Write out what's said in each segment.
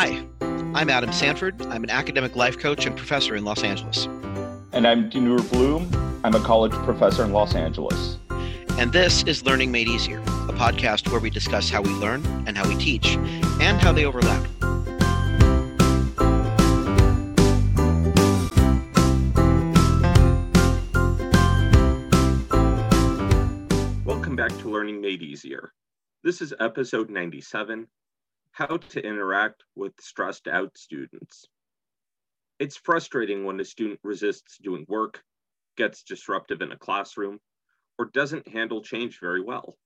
Hi, I'm Adam Sanford. I'm an academic life coach and professor in Los Angeles. And I'm Dinur Bloom. I'm a college professor in Los Angeles. And this is Learning Made Easier, a podcast where we discuss how we learn and how we teach and how they overlap. Welcome back to Learning Made Easier. This is episode 97 How to Interact with Stressed Out Students. It's frustrating when a student resists doing work, gets disruptive in a classroom, or doesn't handle change very well.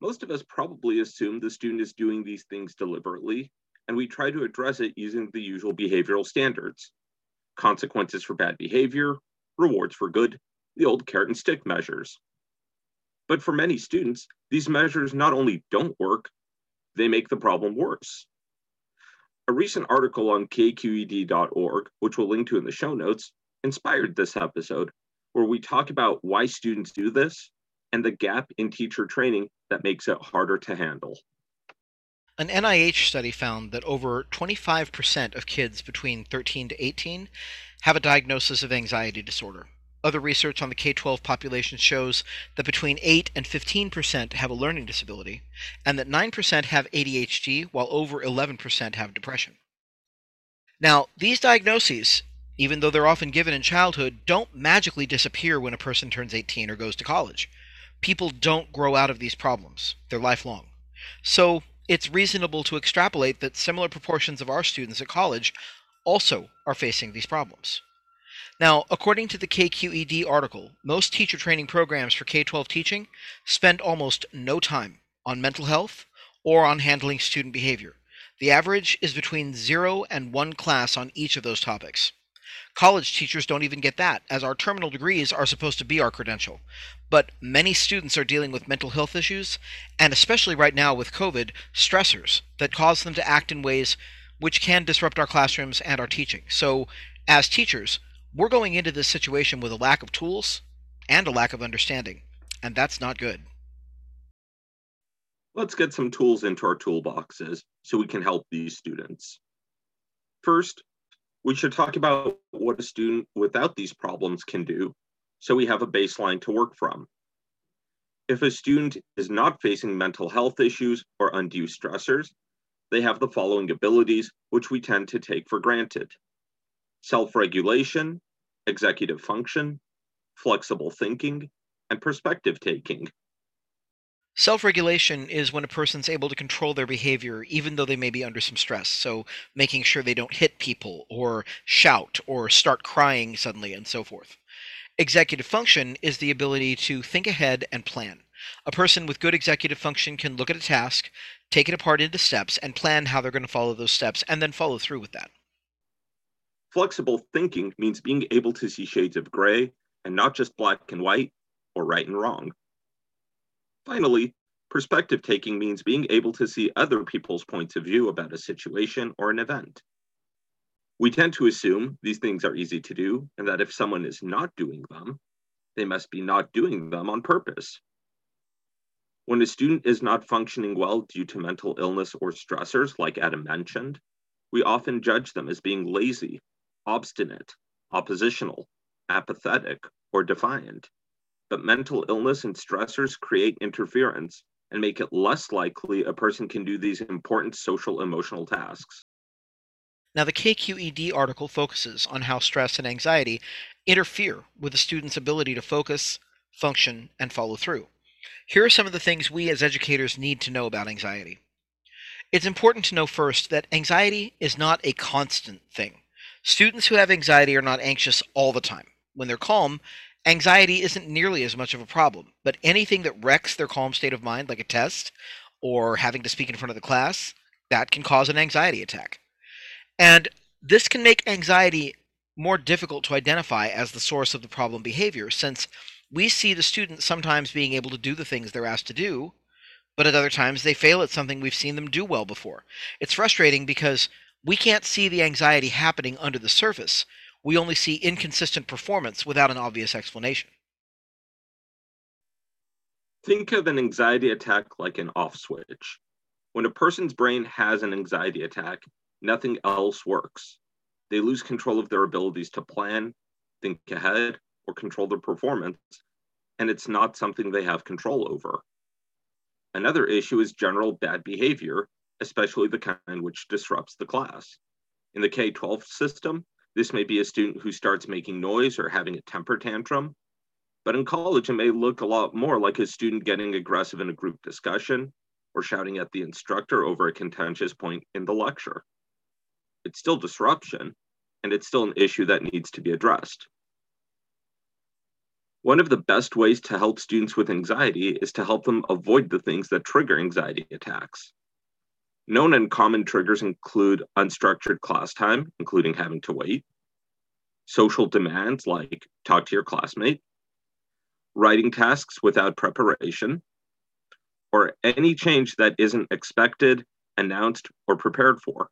Most of us probably assume the student is doing these things deliberately, and we try to address it using the usual behavioral standards consequences for bad behavior, rewards for good, the old carrot and stick measures. But for many students, these measures not only don't work, they make the problem worse. A recent article on kqed.org, which we'll link to in the show notes, inspired this episode, where we talk about why students do this and the gap in teacher training that makes it harder to handle. An NIH study found that over 25% of kids between 13 to 18 have a diagnosis of anxiety disorder. Other research on the K 12 population shows that between 8 and 15% have a learning disability, and that 9% have ADHD, while over 11% have depression. Now, these diagnoses, even though they're often given in childhood, don't magically disappear when a person turns 18 or goes to college. People don't grow out of these problems, they're lifelong. So, it's reasonable to extrapolate that similar proportions of our students at college also are facing these problems. Now, according to the KQED article, most teacher training programs for K 12 teaching spend almost no time on mental health or on handling student behavior. The average is between zero and one class on each of those topics. College teachers don't even get that, as our terminal degrees are supposed to be our credential. But many students are dealing with mental health issues, and especially right now with COVID, stressors that cause them to act in ways which can disrupt our classrooms and our teaching. So, as teachers, we're going into this situation with a lack of tools and a lack of understanding, and that's not good. Let's get some tools into our toolboxes so we can help these students. First, we should talk about what a student without these problems can do so we have a baseline to work from. If a student is not facing mental health issues or undue stressors, they have the following abilities, which we tend to take for granted self regulation, executive function, flexible thinking, and perspective taking. Self regulation is when a person's able to control their behavior even though they may be under some stress. So, making sure they don't hit people or shout or start crying suddenly and so forth. Executive function is the ability to think ahead and plan. A person with good executive function can look at a task, take it apart into steps, and plan how they're going to follow those steps and then follow through with that. Flexible thinking means being able to see shades of gray and not just black and white or right and wrong. Finally, perspective taking means being able to see other people's points of view about a situation or an event. We tend to assume these things are easy to do and that if someone is not doing them, they must be not doing them on purpose. When a student is not functioning well due to mental illness or stressors, like Adam mentioned, we often judge them as being lazy obstinate, oppositional, apathetic, or defiant. But mental illness and stressors create interference and make it less likely a person can do these important social emotional tasks. Now, the KQED article focuses on how stress and anxiety interfere with a student's ability to focus, function, and follow through. Here are some of the things we as educators need to know about anxiety. It's important to know first that anxiety is not a constant thing. Students who have anxiety are not anxious all the time. When they're calm, anxiety isn't nearly as much of a problem. But anything that wrecks their calm state of mind, like a test or having to speak in front of the class, that can cause an anxiety attack. And this can make anxiety more difficult to identify as the source of the problem behavior, since we see the student sometimes being able to do the things they're asked to do, but at other times they fail at something we've seen them do well before. It's frustrating because we can't see the anxiety happening under the surface. We only see inconsistent performance without an obvious explanation. Think of an anxiety attack like an off switch. When a person's brain has an anxiety attack, nothing else works. They lose control of their abilities to plan, think ahead, or control their performance, and it's not something they have control over. Another issue is general bad behavior, especially the kind which disrupts the class. In the K 12 system, this may be a student who starts making noise or having a temper tantrum. But in college, it may look a lot more like a student getting aggressive in a group discussion or shouting at the instructor over a contentious point in the lecture. It's still disruption, and it's still an issue that needs to be addressed. One of the best ways to help students with anxiety is to help them avoid the things that trigger anxiety attacks. Known and common triggers include unstructured class time, including having to wait, social demands like talk to your classmate, writing tasks without preparation, or any change that isn't expected, announced, or prepared for.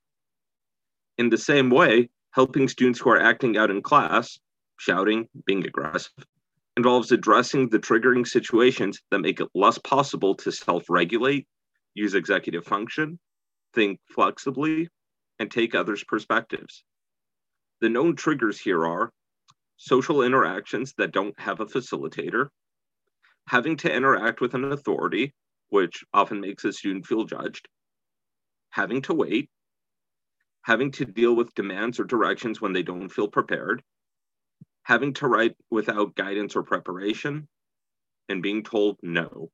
In the same way, helping students who are acting out in class, shouting, being aggressive, involves addressing the triggering situations that make it less possible to self regulate, use executive function, think flexibly, and take others' perspectives. The known triggers here are social interactions that don't have a facilitator, having to interact with an authority, which often makes a student feel judged, having to wait, having to deal with demands or directions when they don't feel prepared, having to write without guidance or preparation, and being told no.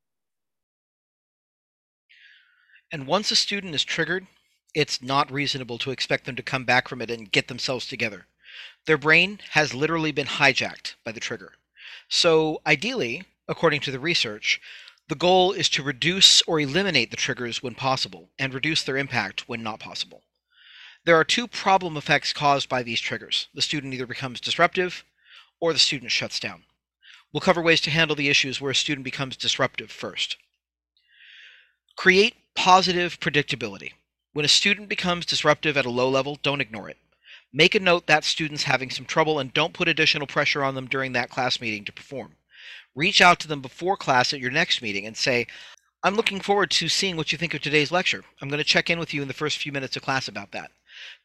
And once a student is triggered, it's not reasonable to expect them to come back from it and get themselves together. Their brain has literally been hijacked by the trigger. So, ideally, according to the research, the goal is to reduce or eliminate the triggers when possible and reduce their impact when not possible. There are two problem effects caused by these triggers. The student either becomes disruptive or the student shuts down. We'll cover ways to handle the issues where a student becomes disruptive first. Create positive predictability. When a student becomes disruptive at a low level, don't ignore it. Make a note that student's having some trouble and don't put additional pressure on them during that class meeting to perform. Reach out to them before class at your next meeting and say, I'm looking forward to seeing what you think of today's lecture. I'm going to check in with you in the first few minutes of class about that.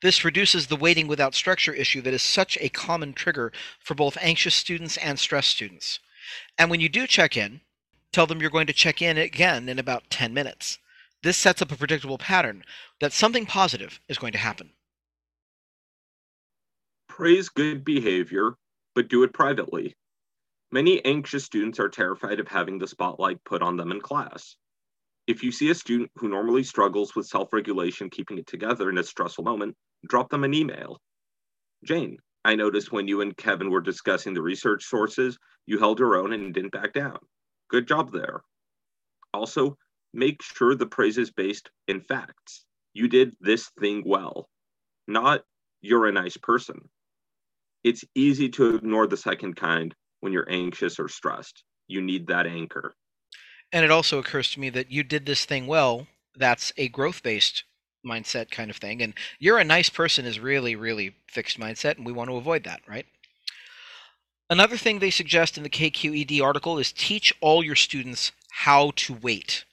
This reduces the waiting without structure issue that is such a common trigger for both anxious students and stressed students. And when you do check in, tell them you're going to check in again in about 10 minutes. This sets up a predictable pattern that something positive is going to happen. Praise good behavior, but do it privately. Many anxious students are terrified of having the spotlight put on them in class. If you see a student who normally struggles with self regulation keeping it together in a stressful moment, drop them an email. Jane, I noticed when you and Kevin were discussing the research sources, you held your own and didn't back down. Good job there. Also, make sure the praise is based in facts. You did this thing well, not you're a nice person. It's easy to ignore the second kind when you're anxious or stressed. You need that anchor. And it also occurs to me that you did this thing well. That's a growth based mindset kind of thing. And you're a nice person is really, really fixed mindset, and we want to avoid that, right? Another thing they suggest in the KQED article is teach all your students how to wait.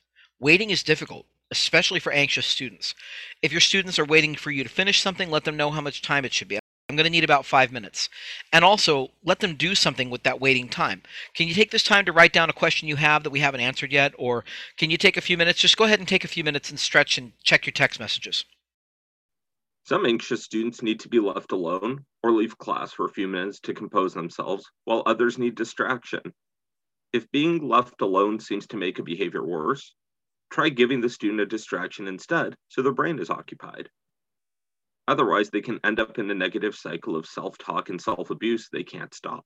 Waiting is difficult, especially for anxious students. If your students are waiting for you to finish something, let them know how much time it should be. I'm going to need about five minutes. And also, let them do something with that waiting time. Can you take this time to write down a question you have that we haven't answered yet? Or can you take a few minutes? Just go ahead and take a few minutes and stretch and check your text messages. Some anxious students need to be left alone or leave class for a few minutes to compose themselves, while others need distraction. If being left alone seems to make a behavior worse, try giving the student a distraction instead so their brain is occupied. Otherwise, they can end up in a negative cycle of self talk and self abuse they can't stop.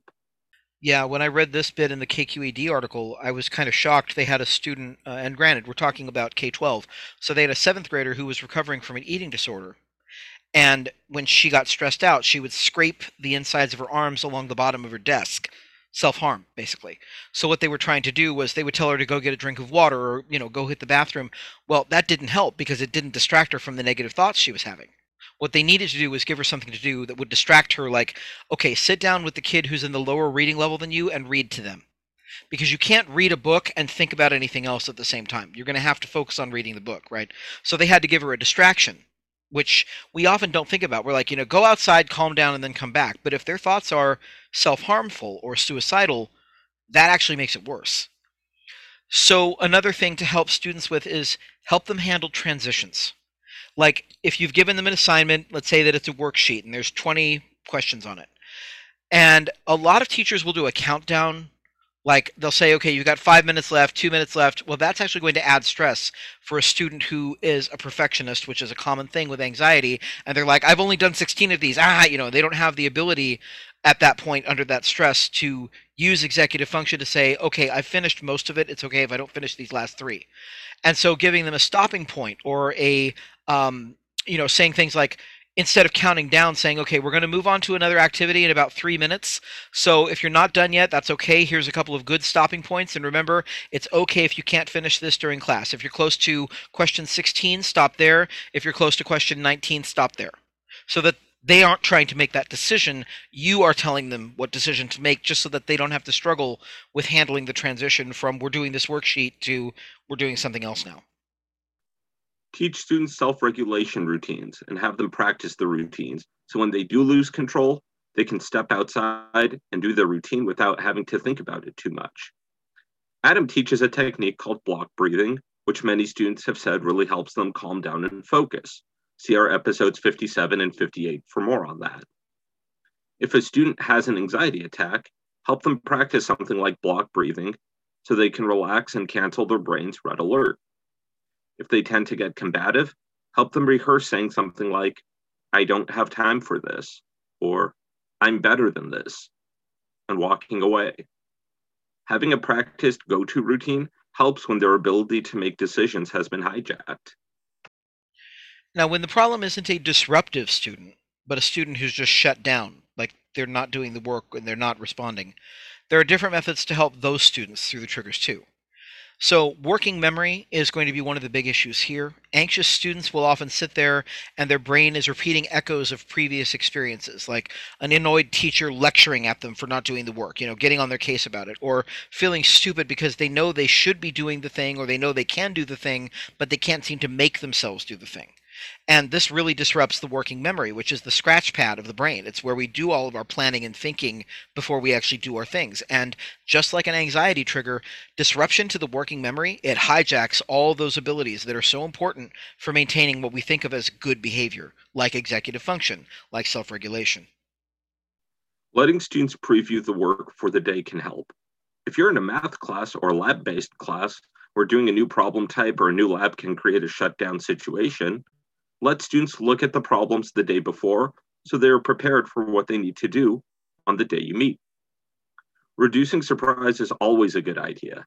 Yeah, when I read this bit in the KQED article, I was kind of shocked. They had a student, uh, and granted, we're talking about K 12, so they had a seventh grader who was recovering from an eating disorder. And when she got stressed out, she would scrape the insides of her arms along the bottom of her desk self harm, basically. So what they were trying to do was they would tell her to go get a drink of water or, you know, go hit the bathroom. Well, that didn't help because it didn't distract her from the negative thoughts she was having. What they needed to do was give her something to do that would distract her, like, okay, sit down with the kid who's in the lower reading level than you and read to them. Because you can't read a book and think about anything else at the same time. You're going to have to focus on reading the book, right? So they had to give her a distraction which we often don't think about. We're like, you know, go outside, calm down, and then come back. But if their thoughts are self harmful or suicidal, that actually makes it worse. So, another thing to help students with is help them handle transitions. Like, if you've given them an assignment, let's say that it's a worksheet and there's 20 questions on it. And a lot of teachers will do a countdown like they'll say okay you've got five minutes left two minutes left. Well that's actually going to add stress for a student who is a perfectionist which is a common thing with anxiety and they're like i've only done 16 of these. Ah you know they don't have the ability at that point under that stress to use executive function to say okay i've finished most of it. It's okay if i don't finish these last three. And so giving them a stopping point or a um, you know saying things like instead of counting down saying okay we're going to move on to another activity in about three minutes. So if you're not done yet that's okay. Here's a couple of good stopping points. And remember it's okay if you can't finish this during class. If you're close to question 16 stop there. If you're close to question 19 stop there. So that they aren't trying to make that decision. You are telling them what decision to make just so that they don't have to struggle with handling the transition from we're doing this worksheet to we're doing something else now Teach students self regulation routines and have them practice the routines. So when they do lose control, they can step outside and do their routine without having to think about it too much. Adam teaches a technique called block breathing, which many students have said really helps them calm down and focus. See our episodes 57 and 58 for more on that. If a student has an anxiety attack, help them practice something like block breathing so they can relax and cancel their brain's red alert if they tend to get combative, help them rehearse saying something like, I don't have time for this, or I'm better than this, and walking away. Having a practiced go to routine helps when their ability to make decisions has been hijacked. Now, when the problem isn't a disruptive student, but a student who's just shut down, like they're not doing the work and they're not responding, there are different methods to help those students through the triggers too. So, working memory is going to be one of the big issues here. Anxious students will often sit there and their brain is repeating echoes of previous experiences, like an annoyed teacher lecturing at them for not doing the work, you know, getting on their case about it, or feeling stupid because they know they should be doing the thing or they know they can do the thing, but they can't seem to make themselves do the thing. And this really disrupts the working memory, which is the scratch pad of the brain. It's where we do all of our planning and thinking before we actually do our things. And just like an anxiety trigger, disruption to the working memory, it hijacks all those abilities that are so important for maintaining what we think of as good behavior, like executive function, like self regulation. Letting students preview the work for the day can help. If you're in a math class or lab based class where doing a new problem type or a new lab can create a shutdown situation, let students look at the problems the day before so they're prepared for what they need to do on the day you meet. Reducing surprise is always a good idea.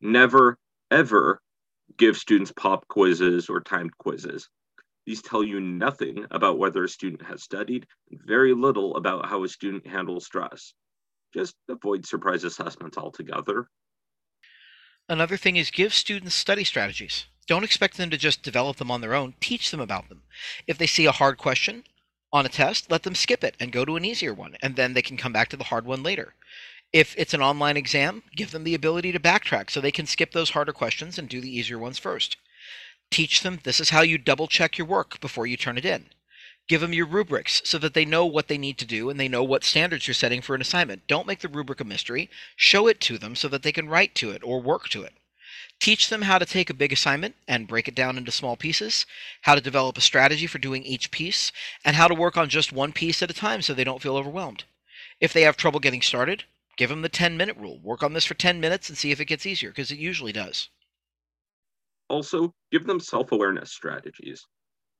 Never, ever give students pop quizzes or timed quizzes. These tell you nothing about whether a student has studied very little about how a student handles stress. Just avoid surprise assessments altogether. Another thing is give students study strategies. Don't expect them to just develop them on their own. Teach them about them. If they see a hard question on a test, let them skip it and go to an easier one, and then they can come back to the hard one later. If it's an online exam, give them the ability to backtrack so they can skip those harder questions and do the easier ones first. Teach them this is how you double check your work before you turn it in. Give them your rubrics so that they know what they need to do and they know what standards you're setting for an assignment. Don't make the rubric a mystery. Show it to them so that they can write to it or work to it. Teach them how to take a big assignment and break it down into small pieces, how to develop a strategy for doing each piece, and how to work on just one piece at a time so they don't feel overwhelmed. If they have trouble getting started, give them the 10 minute rule. Work on this for 10 minutes and see if it gets easier, because it usually does. Also, give them self awareness strategies.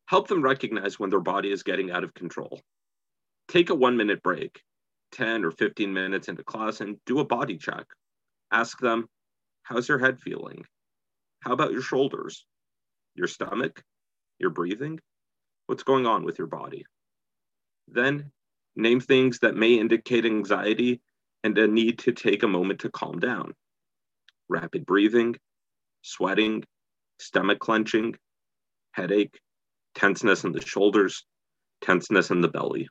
Help them recognize when their body is getting out of control. Take a one minute break, 10 or 15 minutes into class, and do a body check. Ask them, How's your head feeling? How about your shoulders? Your stomach? Your breathing? What's going on with your body? Then name things that may indicate anxiety and a need to take a moment to calm down. Rapid breathing, sweating, stomach clenching, headache, tenseness in the shoulders, tenseness in the belly.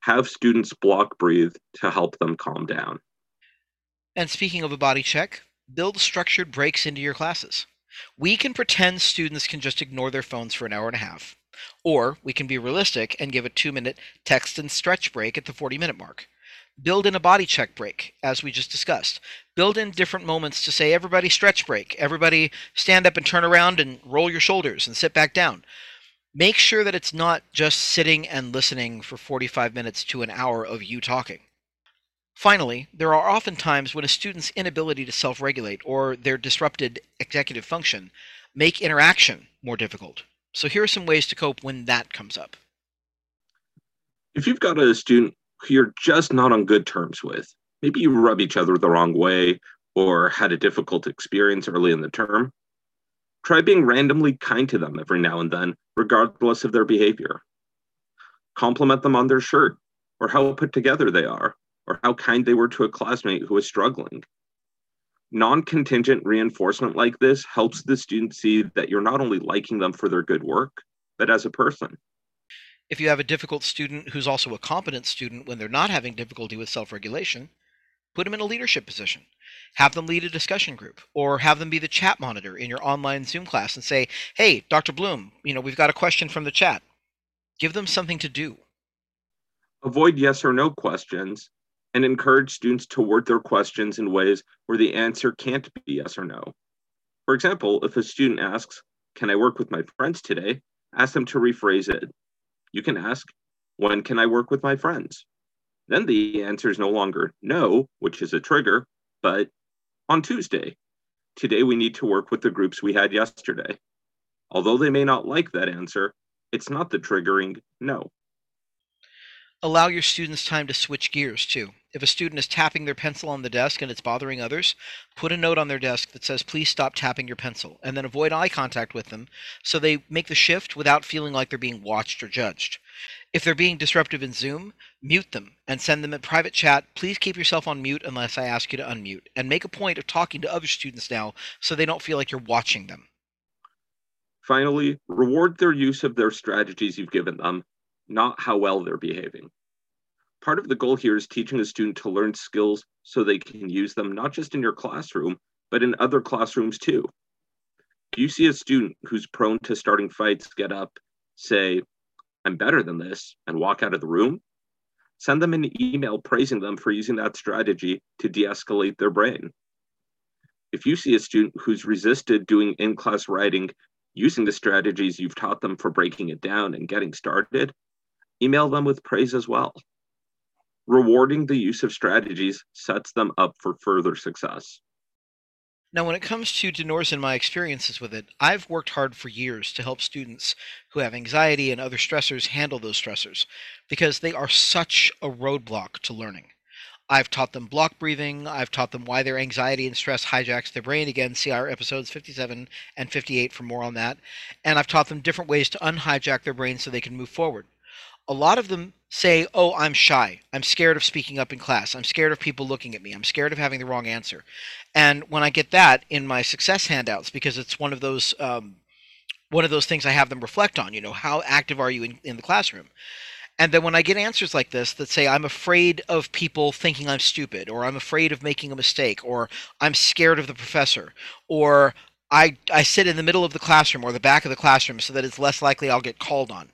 Have students block breathe to help them calm down. And speaking of a body check, build structured breaks into your classes. We can pretend students can just ignore their phones for an hour and a half, or we can be realistic and give a two minute text and stretch break at the 40 minute mark. Build in a body check break, as we just discussed. Build in different moments to say, everybody stretch break, everybody stand up and turn around and roll your shoulders and sit back down. Make sure that it's not just sitting and listening for 45 minutes to an hour of you talking. Finally, there are often times when a student's inability to self regulate or their disrupted executive function make interaction more difficult. So, here are some ways to cope when that comes up. If you've got a student who you're just not on good terms with, maybe you rub each other the wrong way or had a difficult experience early in the term, try being randomly kind to them every now and then, regardless of their behavior. Compliment them on their shirt or how put together they are or how kind they were to a classmate who was struggling. Non contingent reinforcement like this helps the student see that you're not only liking them for their good work, but as a person. If you have a difficult student who's also a competent student when they're not having difficulty with self regulation, put them in a leadership position. Have them lead a discussion group or have them be the chat monitor in your online Zoom class and say, hey, Dr. Bloom, you know, we've got a question from the chat. Give them something to do. Avoid yes or no questions and encourage students to word their questions in ways where the answer can't be yes or no. For example, if a student asks, Can I work with my friends today? ask them to rephrase it. You can ask, When can I work with my friends? Then the answer is no longer no, which is a trigger, but on Tuesday. Today we need to work with the groups we had yesterday. Although they may not like that answer, it's not the triggering no. Allow your students time to switch gears too. If a student is tapping their pencil on the desk and it's bothering others, put a note on their desk that says, please stop tapping your pencil, and then avoid eye contact with them so they make the shift without feeling like they're being watched or judged. If they're being disruptive in Zoom, mute them and send them a private chat. Please keep yourself on mute unless I ask you to unmute, and make a point of talking to other students now so they don't feel like you're watching them. Finally, reward their use of their strategies you've given them, not how well they're behaving part of the goal here is teaching a student to learn skills so they can use them not just in your classroom, but in other classrooms too. If you see a student who's prone to starting fights get up, say, I'm better than this, and walk out of the room, send them an email praising them for using that strategy to de escalate their brain. If you see a student who's resisted doing in class writing using the strategies you've taught them for breaking it down and getting started, email them with praise as well rewarding the use of strategies sets them up for further success. Now, when it comes to Dinur's and my experiences with it, I've worked hard for years to help students who have anxiety and other stressors handle those stressors because they are such a roadblock to learning. I've taught them block breathing. I've taught them why their anxiety and stress hijacks their brain. Again, see our episodes 57 and 58 for more on that. And I've taught them different ways to unhijack their brain so they can move forward a lot of them say, "Oh, I'm shy. I'm scared of speaking up in class. I'm scared of people looking at me. I'm scared of having the wrong answer." And when I get that in my success handouts, because it's one of those um, one of those things I have them reflect on. You know, how active are you in, in the classroom? And then when I get answers like this that say, I'm afraid of people thinking I'm stupid, or I'm afraid of making a mistake, or I'm scared of the professor, or I, I sit in the middle of the classroom or the back of the classroom so that it's less likely I'll get called on.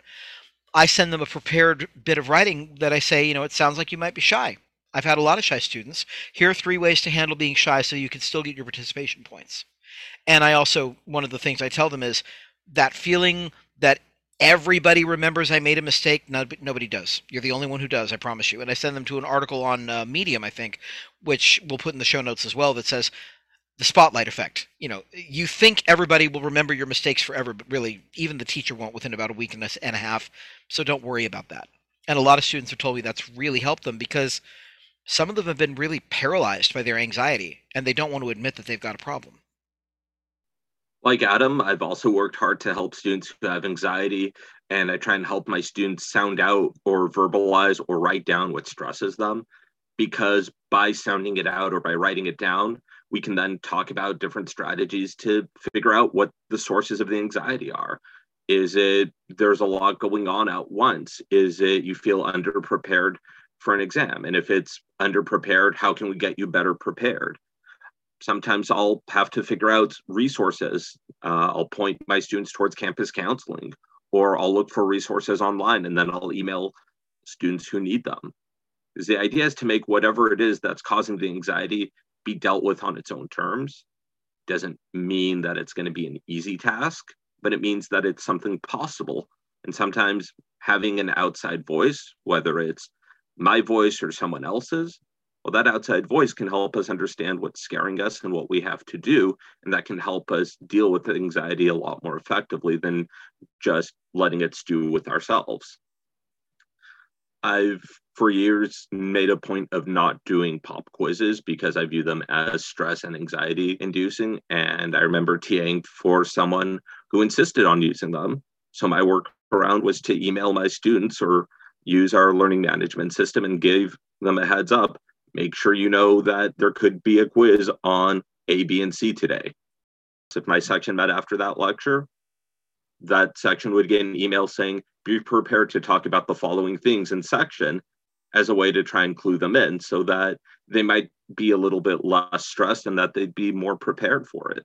I send them a prepared bit of writing that I say, you know, it sounds like you might be shy. I've had a lot of shy students. Here are three ways to handle being shy so you can still get your participation points. And I also, one of the things I tell them is that feeling that everybody remembers I made a mistake. No, nobody does. You're the only one who does, I promise you. And I send them to an article on uh, Medium, I think, which we'll put in the show notes as well, that says the spotlight effect. You know, you think everybody will remember your mistakes forever, but really, even the teacher won't within about a week and a half. So don't worry about that. And a lot of students have told me that's really helped them because some of them have been really paralyzed by their anxiety and they don't want to admit that they've got a problem. Like Adam, I've also worked hard to help students who have anxiety, and I try and help my students sound out or verbalize or write down what stresses them because by sounding it out or by writing it down, we can then talk about different strategies to figure out what the sources of the anxiety are. Is it there's a lot going on at once? Is it you feel underprepared for an exam? And if it's underprepared, how can we get you better prepared? sometimes I'll have to figure out resources. Uh, I'll point my students towards campus counseling, or I'll look for resources online and then I'll email students who need them. Because the idea is to make whatever it is that's causing the anxiety be dealt with on its own terms. Doesn't mean that it's going to be an easy task, but it means that it's something possible. And sometimes having an outside voice, whether it's my voice or someone else's, well, that outside voice can help us understand what's scaring us and what we have to do. And that can help us deal with anxiety a lot more effectively than just letting it stew with ourselves. I've for years made a point of not doing pop quizzes because I view them as stress and anxiety inducing. And I remember TAing for someone who insisted on using them. So my workaround was to email my students or use our learning management system and give them a heads up. Make sure you know that there could be a quiz on A, B, and C today. So if my section met after that lecture, that section would get an email saying, be prepared to talk about the following things in section as a way to try and clue them in so that they might be a little bit less stressed and that they'd be more prepared for it.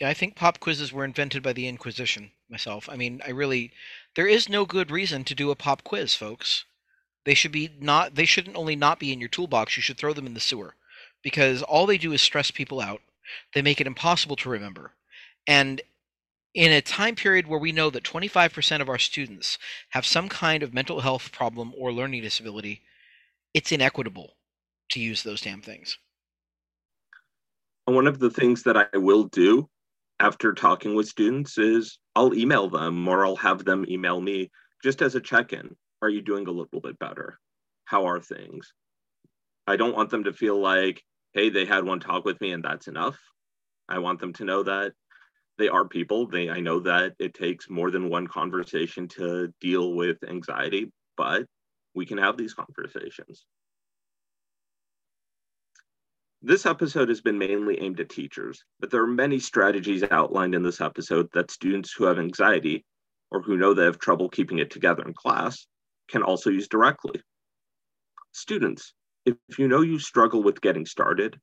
Yeah, I think pop quizzes were invented by the Inquisition myself. I mean, I really there is no good reason to do a pop quiz, folks. They should be not they shouldn't only not be in your toolbox, you should throw them in the sewer. Because all they do is stress people out. They make it impossible to remember. And in a time period where we know that 25% of our students have some kind of mental health problem or learning disability, it's inequitable to use those damn things. One of the things that I will do after talking with students is I'll email them or I'll have them email me just as a check in. Are you doing a little bit better? How are things? I don't want them to feel like, hey, they had one talk with me and that's enough. I want them to know that they are people. They I know that it takes more than one conversation to deal with anxiety, but we can have these conversations. This episode has been mainly aimed at teachers, but there are many strategies outlined in this episode that students who have anxiety or who know they have trouble keeping it together in class can also use directly. Students, if you know you struggle with getting started,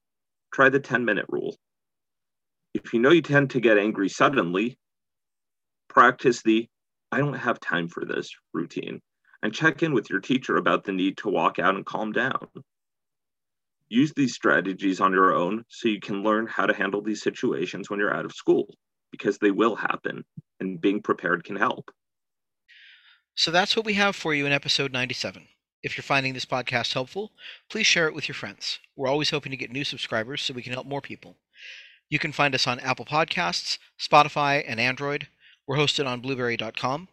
try the 10 minute rule. If you know you tend to get angry suddenly, practice the I don't have time for this routine and check in with your teacher about the need to walk out and calm down. Use these strategies on your own so you can learn how to handle these situations when you're out of school because they will happen and being prepared can help. So that's what we have for you in episode 97. If you're finding this podcast helpful, please share it with your friends. We're always hoping to get new subscribers so we can help more people. You can find us on Apple Podcasts, Spotify, and Android. We're hosted on blubrry.com.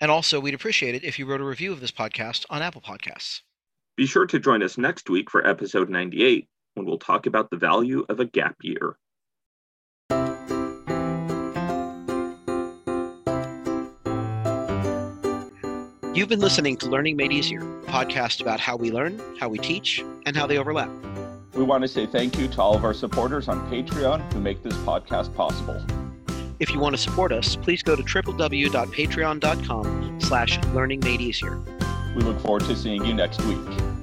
And also, we'd appreciate it if you wrote a review of this podcast on Apple Podcasts. Be sure to join us next week for episode 98 when we'll talk about the value of a gap year. You've been listening to Learning Made Easier, a podcast about how we learn, how we teach, and how they overlap. We want to say thank you to all of our supporters on Patreon who make this podcast possible. If you want to support us, please go to www.patreon.com slash learning made easier. We look forward to seeing you next week.